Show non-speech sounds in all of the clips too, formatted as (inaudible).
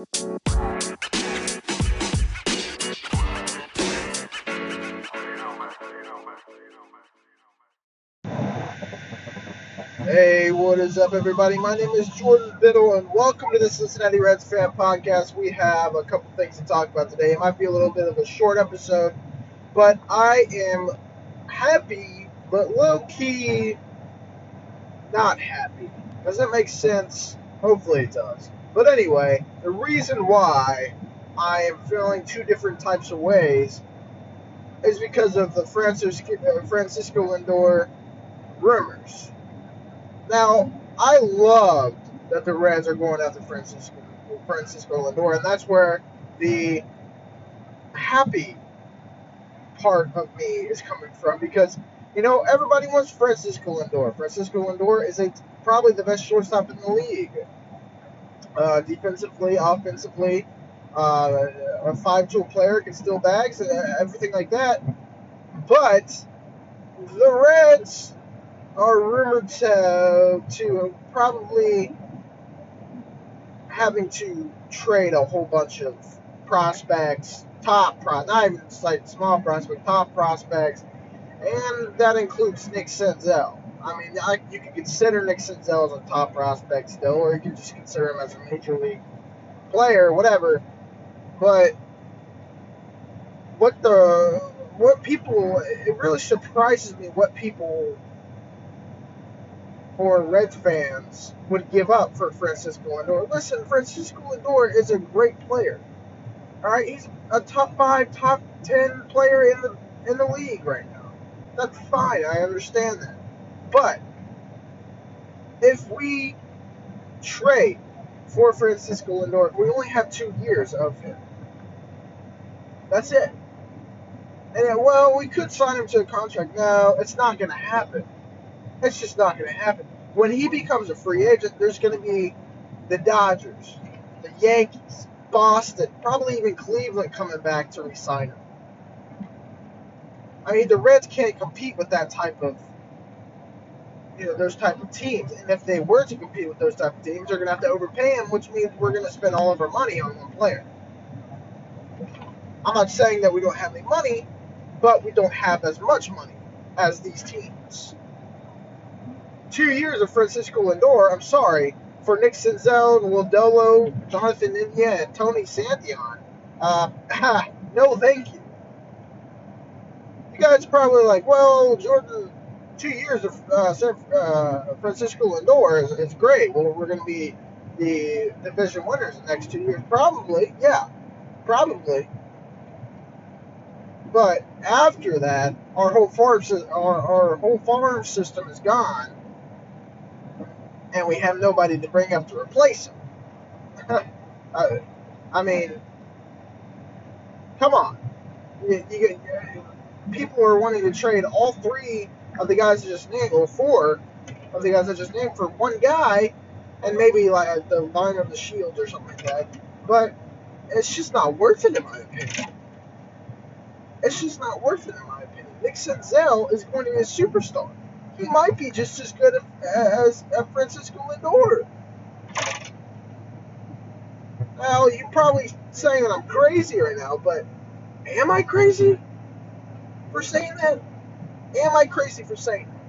Hey, what is up, everybody? My name is Jordan Biddle, and welcome to the Cincinnati Reds Fan Podcast. We have a couple things to talk about today. It might be a little bit of a short episode, but I am happy, but low key not happy. Does that make sense? Hopefully it does. But anyway, the reason why I am feeling two different types of ways is because of the Francisco, uh, Francisco Lindor rumors. Now, I loved that the Reds are going after Francisco Francisco Lindor, and that's where the happy part of me is coming from because you know everybody wants Francisco Lindor. Francisco Lindor is a probably the best shortstop in the league, uh, defensively, offensively, uh, a five-tool player can steal bags and everything like that. But the Reds are rumored to, to probably having to trade a whole bunch of prospects, top pro, not even like small prospects, top prospects, and that includes Nick Senzel. I mean, I, you can consider Nick Senzel as a top prospect still, or you can just consider him as a major league player, whatever. But what the what people it really surprises me what people or Reds fans would give up for Francisco Lindor. Listen, Francisco Lindor is a great player. All right, he's a top five, top ten player in the in the league right now. That's fine. I understand that. But if we trade for Francisco Lindor, we only have two years of him. That's it. And uh, well, we could sign him to a contract. No, it's not going to happen. It's just not going to happen. When he becomes a free agent, there's going to be the Dodgers, the Yankees, Boston, probably even Cleveland coming back to resign him. I mean, the Reds can't compete with that type of, you know, those type of teams. And if they were to compete with those type of teams, they're going to have to overpay them, which means we're going to spend all of our money on one player. I'm not saying that we don't have any money, but we don't have as much money as these teams two years of Francisco Lindor, I'm sorry, for Nick Senzel, Lodolo, Jonathan India, and Tony Santillan, uh, (laughs) no thank you. You guys probably like, well, Jordan, two years of uh, uh, Francisco Lindor is, is great. Well, we're going to be the division winners the next two years. Probably, yeah, probably. But after that, our whole farm, our, our whole farm system is gone and we have nobody to bring up to replace uh, (laughs) I mean, come on. You, you, people are wanting to trade all three of the guys I just named, or four of the guys I just named, for one guy, and maybe like the line of the shield or something like that. But it's just not worth it, in my opinion. It's just not worth it, in my opinion. Nick Senzel is going to be a superstar he might be just as good as, as Francisco Lindor. Now, you're probably saying that I'm crazy right now, but am I crazy for saying that? Am I crazy for saying that?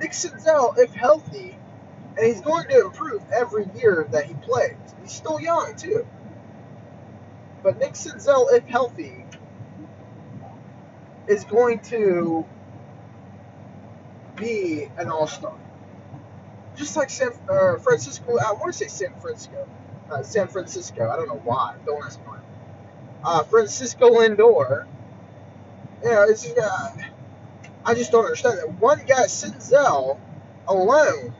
Nick Senzel, if healthy, and he's going to improve every year that he plays. He's still young, too. But Nick Senzel, if healthy, is going to be an all star. Just like San uh, Francisco, I want to say San Francisco. Uh, San Francisco. I don't know why. Don't ask why. Uh, Francisco Lindor. Yeah, it's uh, I just don't understand that. One guy, Senzel, alone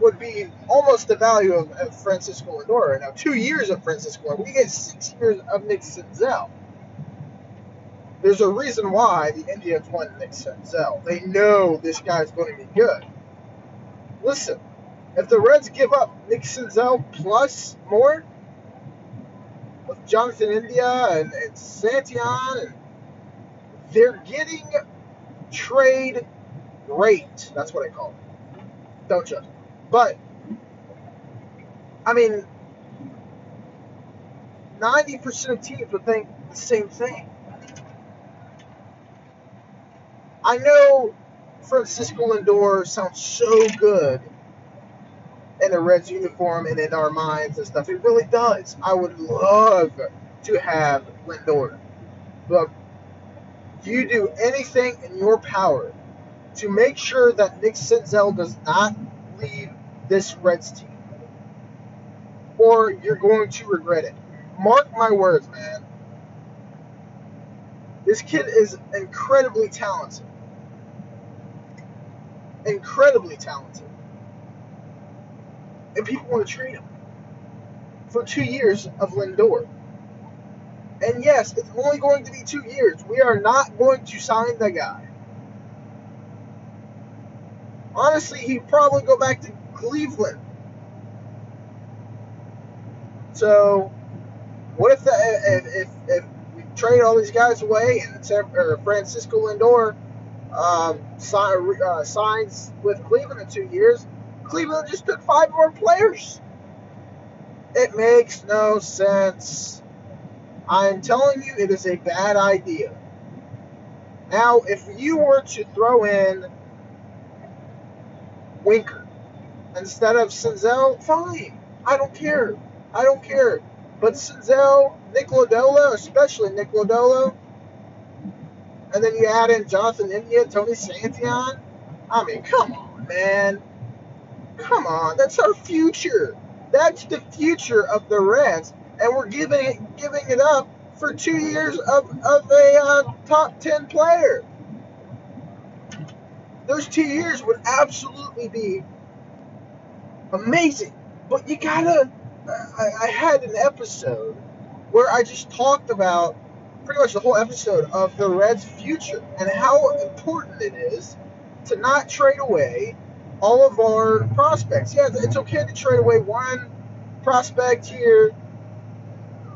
would be almost the value of, of Francisco Lindor right now. Two years of Francisco Lindor. We get six years of Nick Senzel. There's a reason why the Indians want Nick Senzel. They know this guy's going to be good. Listen, if the Reds give up Nick Senzel plus more with Jonathan India and, and Santillan, and they're getting trade rate. That's what I call it. Don't judge. But I mean, ninety percent of teams would think the same thing. I know Francisco Lindor sounds so good in a Reds uniform and in our minds and stuff. It really does. I would love to have Lindor. But you do anything in your power to make sure that Nick Senzel does not leave this Reds team. Or you're going to regret it. Mark my words, man. This kid is incredibly talented. Incredibly talented. And people want to trade him for two years of Lindor. And yes, it's only going to be two years. We are not going to sign the guy. Honestly, he'd probably go back to Cleveland. So, what if the, if, if, if we trade all these guys away and or Francisco Lindor um, sign, uh, signs with Cleveland in two years? Cleveland just took five more players. It makes no sense. I'm telling you, it is a bad idea. Now, if you were to throw in Winker instead of Senzel, fine. I don't care. I don't care. But Senzel, Nick Lodolo, especially Nick Lodolo, and then you add in Jonathan India, Tony Santillan. I mean, come on, man. Come on. That's our future. That's the future of the Reds and we're giving it giving it up for two years of, of a uh, top 10 player. Those two years would absolutely be amazing. But you gotta. I, I had an episode where I just talked about pretty much the whole episode of the Reds' future and how important it is to not trade away all of our prospects. Yeah, it's okay to trade away one prospect here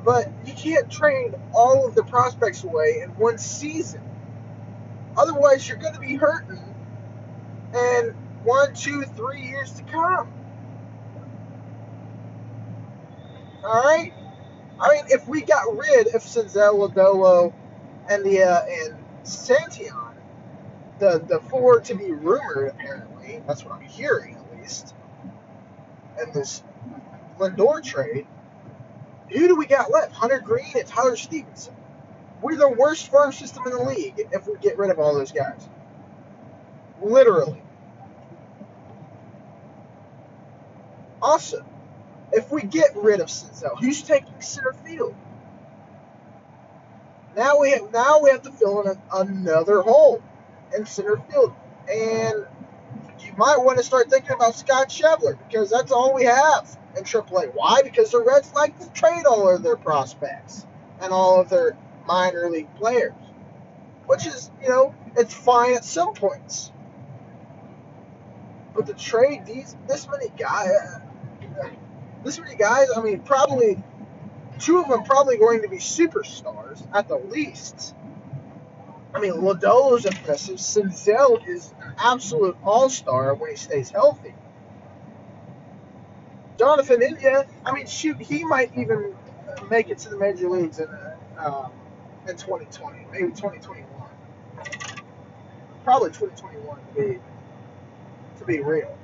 but you can't trade all of the prospects away in one season. Otherwise, you're going to be hurting in one, two, three years to come. All right. I mean, if we got rid of Senzel, Lodolo, and the uh, and Santillan, the the four to be rumored apparently, that's what I'm hearing at least, and this Lindor trade, who do we got left? Hunter Greene and Tyler Stephenson. We're the worst farm system in the league if we get rid of all those guys. Literally. Also, if we get rid of Senzel, who's taking center field? Now we have, now we have to fill in a, another hole in center field, and you might want to start thinking about Scott Schebler because that's all we have in AAA. Why? Because the Reds like to trade all of their prospects and all of their minor league players, which is, you know, it's fine at some points. But to trade these this many guys, this many guys, I mean, probably two of them probably going to be superstars at the least. I mean, Lodolo's impressive. Senzel is an absolute all-star when he stays healthy. Jonathan India, I mean, shoot, he might even make it to the major leagues in uh, in 2020, maybe 2021, probably 2021 to be to be real.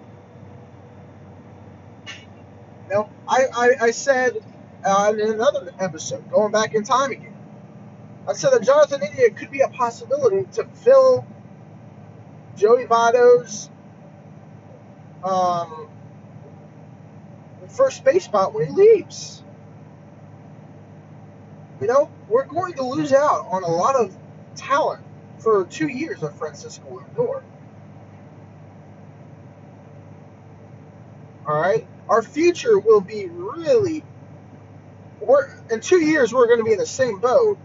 Now, I, I, I said uh, in another episode, going back in time again, I said that Jonathan India could be a possibility to fill Joey Votto's um, first base spot when he leaves. You know, we're going to lose out on a lot of talent for two years of Francisco Lindor. All right, our future will be really. We're in two years. We're going to be in the same boat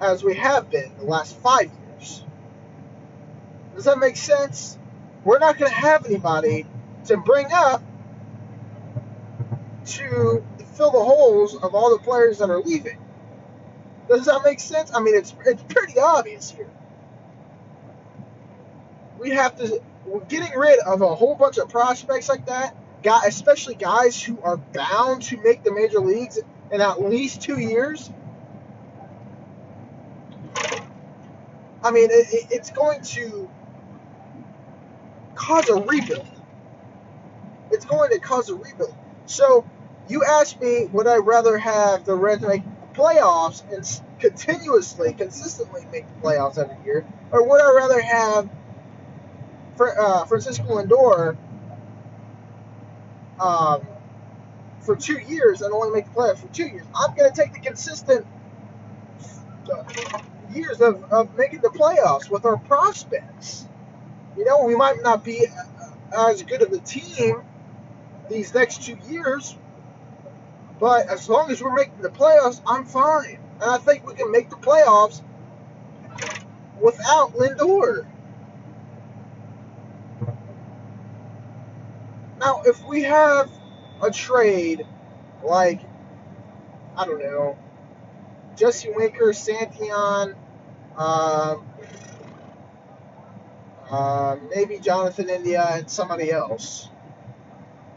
as we have been the last five years. Does that make sense? We're not going to have anybody to bring up to fill the holes of all the players that are leaving. Does that make sense? I mean, it's it's pretty obvious here. We have to getting rid of a whole bunch of prospects like that, guy, especially guys who are bound to make the major leagues in at least two years. I mean, it, it's going to cause a rebuild. It's going to cause a rebuild. So, you asked me, would I rather have the Reds make playoffs and continuously, consistently make the playoffs every year, or would I rather have uh, Francisco Lindor um, for two years and only make the playoffs for two years? I'm going to take the consistent uh, years of, of making the playoffs with our prospects. You know, we might not be uh, as good of a team these next two years, but as long as we're making the playoffs, I'm fine. And I think we can make the playoffs without Lindor. Now, if we have a trade like, I don't know, Jesse Winker, Santillan, uh, uh, maybe Jonathan India, and somebody else,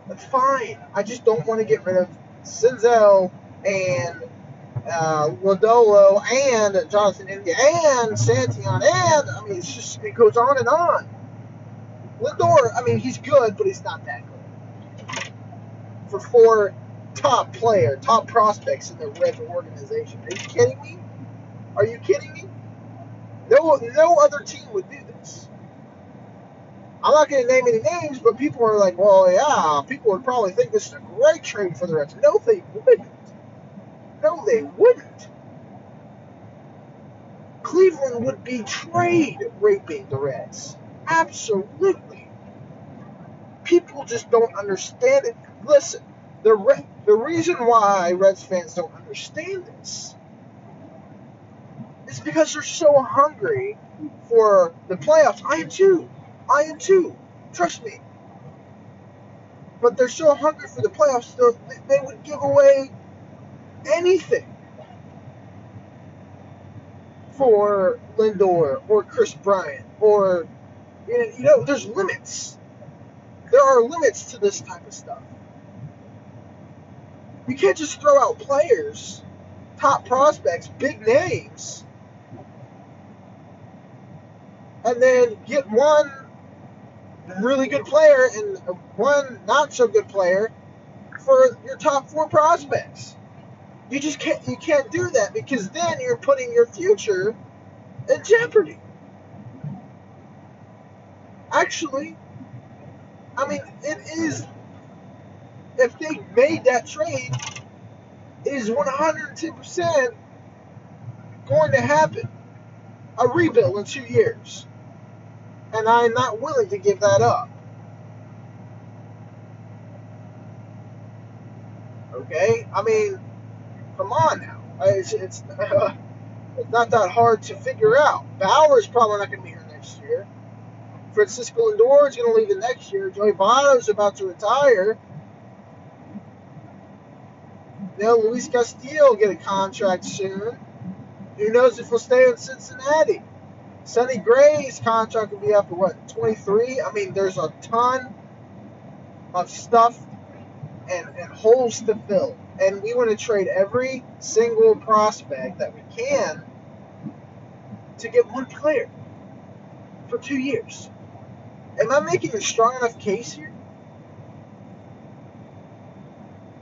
that's fine. I just don't want to get rid of Senzel and uh, Lodolo and Jonathan India and Santillan and I mean it's just it goes on and on. Lindor, I mean he's good, but he's not that good. For four top player, top prospects in the Reds organization. Are you kidding me? Are you kidding me? No, no other team would do this. I'm not going to name any names, but people are like, well, yeah, people would probably think this is a great trade for the Reds. No, they wouldn't. No, they wouldn't. Cleveland would be trade raping the Reds. Absolutely. People just don't understand it. Listen, the Re- the reason why Reds fans don't understand this is because they're so hungry for the playoffs. I am too. I am too. Trust me. But they're so hungry for the playoffs, they would give away anything for Lindor or Kris Bryant or you know, there's limits. There are limits to this type of stuff. You can't just throw out players, top prospects, big names, and then get one really good player and one not so good player for your top four prospects. You just can't you can't do that because then you're putting your future in jeopardy. Actually, I mean it is if they made that trade is 110% going to happen. A rebuild in two years. And I'm not willing to give that up. Okay? I mean, come on now. It's, it's, uh, (laughs) it's not that hard to figure out. Bauer's probably not going to be here next year. Francisco Lindor is going to leave the next year. Joey Votto's about to retire. Now Luis Castillo will get a contract soon. Who knows if he'll stay in Cincinnati? Sonny Gray's contract will be up to what, 23? I mean, there's a ton of stuff and, and holes to fill. And we want to trade every single prospect that we can to get one player for two years. Am I making a strong enough case here?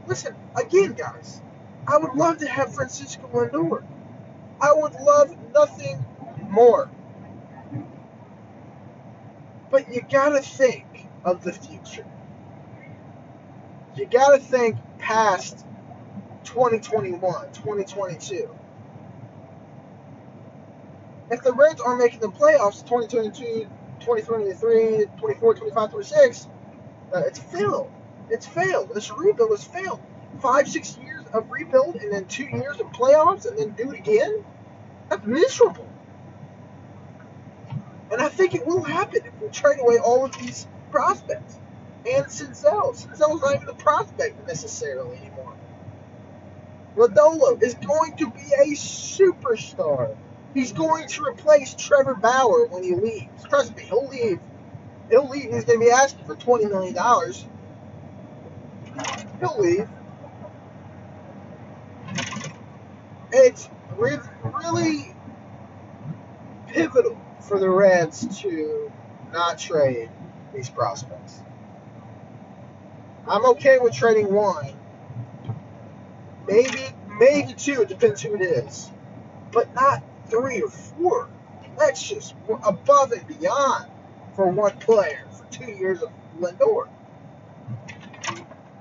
Listen, again, guys, I would love to have Francisco Lindor. I would love nothing more. But you gotta think of the future. You gotta think past 2021, 2022. If the Reds aren't making the playoffs 2022, 2023, 24, 25, 26, uh, it's failed. It's failed. This rebuild has failed. Five, six years of rebuild and then two years of playoffs and then do it again? That's miserable. And I think it will happen if we trade away all of these prospects. And Senzel. Senzel's not even a prospect necessarily anymore. Lodolo is going to be a superstar. He's going to replace Trevor Bauer when he leaves. Trust me, he'll leave He'll leave. He's going to be asking for twenty million leave. It's re- really pivotal for the Reds to not trade these prospects. I'm okay with trading one, maybe maybe two. It depends who it is, but not three or four. That's just above and beyond for one player for two years of Lindor.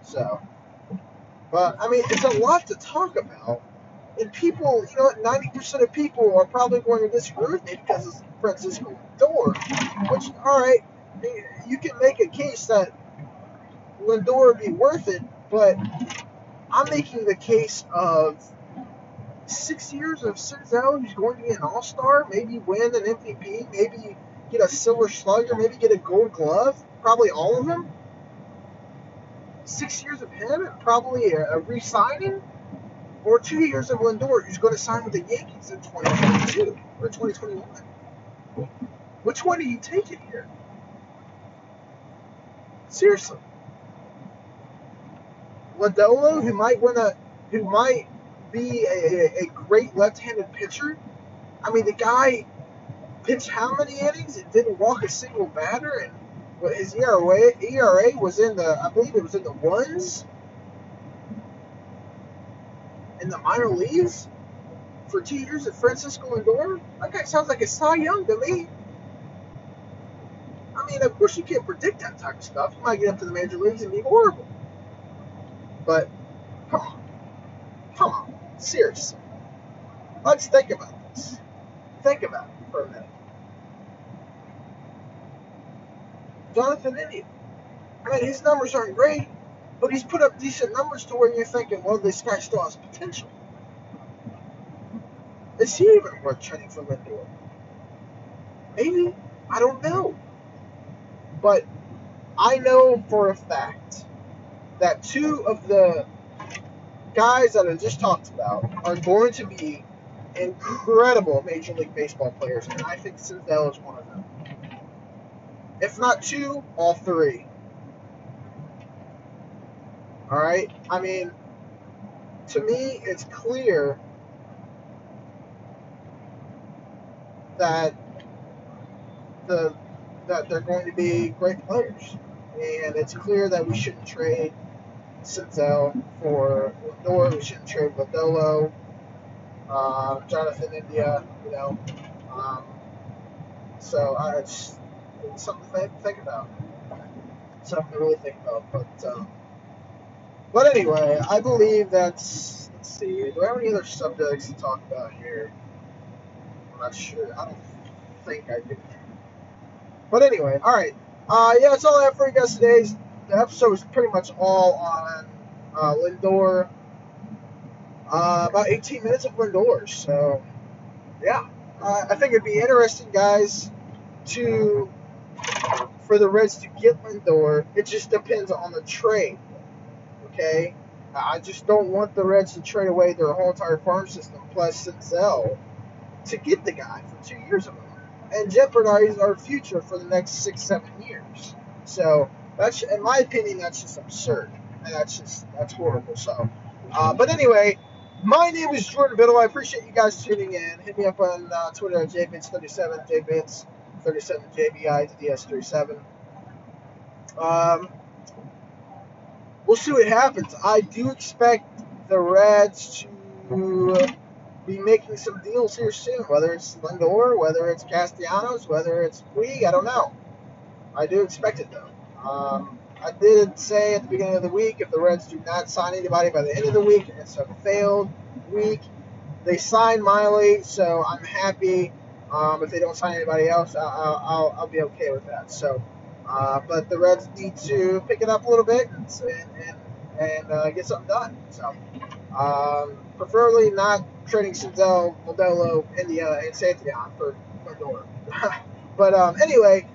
So, but I mean, it's a lot to talk about, and people, you know, ninety percent of people are probably going to disagree with me because it's Francisco Lindor. Which, all right, you can make a case that Lindor would be worth it, but I'm making the case of six years of Senzel, he's going to be an All Star, maybe win an MVP, maybe get a Silver Slugger, maybe get a Gold Glove, probably all of them. Six years of him, probably a, a re-signing, or two years of Lindor, who's going to sign with the Yankees in 2022 or 2021. Which one are you taking here? Seriously. Lodolo, who might win a, who might be a, a great left-handed pitcher. I mean, the guy pitched how many innings and didn't walk a single batter, and his ERA ERA was in the I believe it was in the ones in the minor leagues for two years at Francisco Lindor. That guy sounds like a Cy Young to me. I mean, of course you can't predict that type of stuff. You might get up to the major leagues and be horrible. But come on, come on. Seriously. Let's think about this. Think about it for a minute. Jonathan India. I mean, his numbers aren't great, but he's put up decent numbers to where you're thinking, well, this guy still has potential. Is he even worth trading for Lindor? Maybe. I don't know. But I know for a fact that two of the guys that I just talked about are going to be incredible Major League Baseball players, and I think Senzel is one of them. If not two, all three. All right? I mean, to me, it's clear that the that they're going to be great players, and it's clear that we shouldn't trade Senzel for Lindor. We shouldn't trade Lodolo. Uh, Jonathan India, you know. Um, so uh, it's, it's something to think about. Something to really think about. But um, but anyway, I believe that's. Let's see. Do I have any other subjects to talk about here? I'm not sure. I don't think I do. But anyway, all right. Uh, yeah, that's all I have for you guys today the episode was pretty much all on uh, Lindor. Uh, about 18 minutes of Lindor. So, yeah. Uh, I think it'd be interesting, guys, to for the Reds to get Lindor. It just depends on the trade. Okay? I just don't want the Reds to trade away their whole entire farm system plus Senzel to get the guy for two years of him and jeopardize our future for the next six, seven years. So, that's, in my opinion, that's just absurd, and that's just that's horrible. So, uh, but anyway, my name is Jordan Biddle. I appreciate you guys tuning in. Hit me up on uh, Twitter at jbits37, jbits37, jbits37. Um, we'll see what happens. I do expect the Reds to be making some deals here soon, whether it's Lindor, whether it's Castellanos, whether it's Puig, I don't know. I do expect it though. Um, I did say at the beginning of the week if the Reds do not sign anybody by the end of the week, it's a failed week. They signed Miley, so I'm happy. Um, if they don't sign anybody else, I'll, I'll, I'll be okay with that. So, uh, but the Reds need to pick it up a little bit and and, and uh, get something done. So, um, preferably not trading Senzel, Lodolo, and Santillan for Lindor. (laughs) but um, anyway,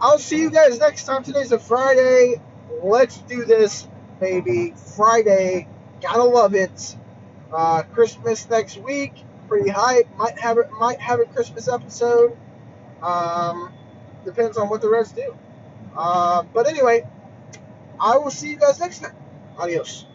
I'll see you guys next time. Today's a Friday. Let's do this, baby. Friday. Gotta love it. Uh, Christmas next week. Pretty hype. Might have it. Might have a Christmas episode. Um, depends on what the Reds do. Uh, but anyway, I will see you guys next time. Adios.